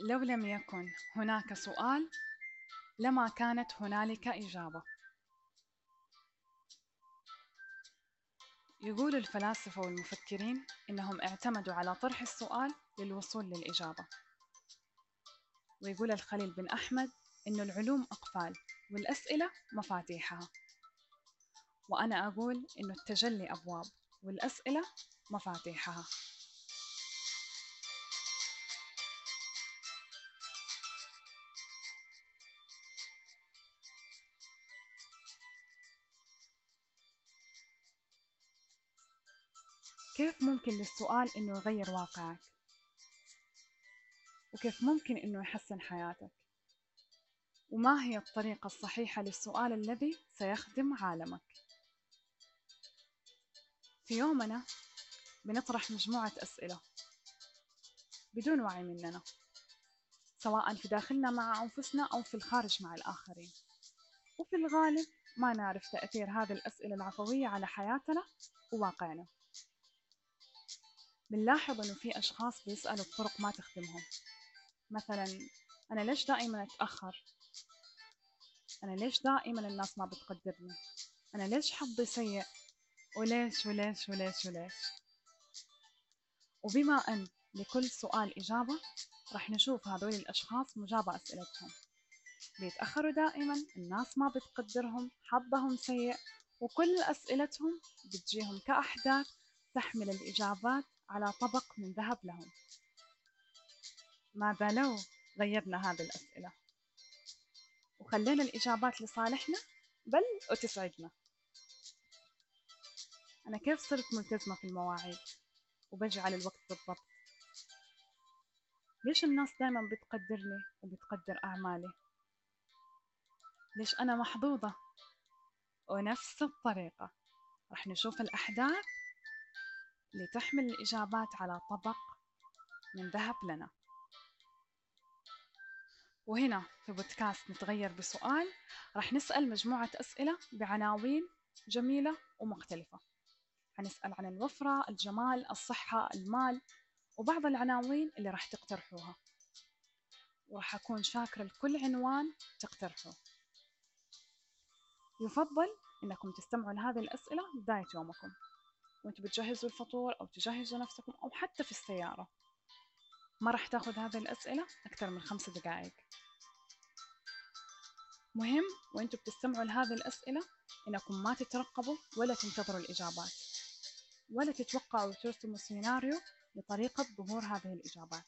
لو لم يكن هناك سؤال لما كانت هنالك إجابة. يقول الفلاسفة والمفكرين إنهم اعتمدوا على طرح السؤال للوصول للإجابة. ويقول الخليل بن أحمد إنه العلوم أقفال والأسئلة مفاتيحها. وأنا أقول إنه التجلي أبواب والأسئلة مفاتيحها. كيف ممكن للسؤال إنه يغير واقعك؟ وكيف ممكن إنه يحسن حياتك؟ وما هي الطريقة الصحيحة للسؤال الذي سيخدم عالمك؟ في يومنا بنطرح مجموعة أسئلة بدون وعي مننا سواء في داخلنا مع أنفسنا أو في الخارج مع الآخرين وفي الغالب ما نعرف تأثير هذه الأسئلة العفوية على حياتنا وواقعنا بنلاحظ إنه في أشخاص بيسألوا بطرق ما تخدمهم مثلا أنا ليش دائما أتأخر؟ أنا ليش دائما الناس ما بتقدرني؟ أنا ليش حظي سيء؟ وليش وليش وليش وليش؟ وبما أن لكل سؤال إجابة رح نشوف هذول الأشخاص مجابة أسئلتهم بيتأخروا دائما الناس ما بتقدرهم حظهم سيء وكل أسئلتهم بتجيهم كأحداث تحمل الإجابات على طبق من ذهب لهم. ماذا لو غيرنا هذه الأسئلة؟ وخلينا الإجابات لصالحنا بل وتسعدنا. أنا كيف صرت ملتزمة في المواعيد وبجي على الوقت بالضبط؟ ليش الناس دائما بتقدرني وبتقدر أعمالي؟ ليش أنا محظوظة؟ ونفس الطريقة. رح نشوف الأحداث لتحمل الإجابات على طبق من ذهب لنا. وهنا في بودكاست نتغير بسؤال رح نسأل مجموعة أسئلة بعناوين جميلة ومختلفة. حنسأل عن الوفرة، الجمال، الصحة، المال وبعض العناوين اللي رح تقترحوها. ورح أكون شاكرة لكل عنوان تقترحوه. يفضل إنكم تستمعوا لهذه الأسئلة بداية يومكم. وانتوا بتجهزوا الفطور أو تجهزوا نفسكم أو حتى في السيارة. ما راح تاخذ هذه الأسئلة أكثر من خمس دقائق. مهم وانتوا بتستمعوا لهذه الأسئلة إنكم ما تترقبوا ولا تنتظروا الإجابات. ولا تتوقعوا وترسموا سيناريو لطريقة ظهور هذه الإجابات.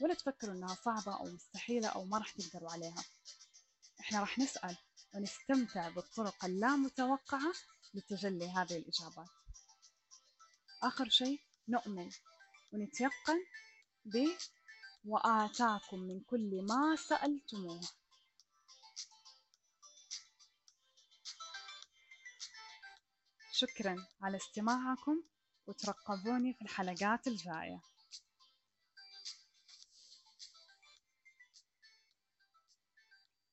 ولا تفكروا إنها صعبة أو مستحيلة أو ما راح تقدروا عليها. إحنا راح نسأل ونستمتع بالطرق اللامتوقعة لتجلي هذه الإجابات. آخر شيء نؤمن ونتيقن ب وآتاكم من كل ما سألتموه. شكرا على استماعكم وترقبوني في الحلقات الجاية.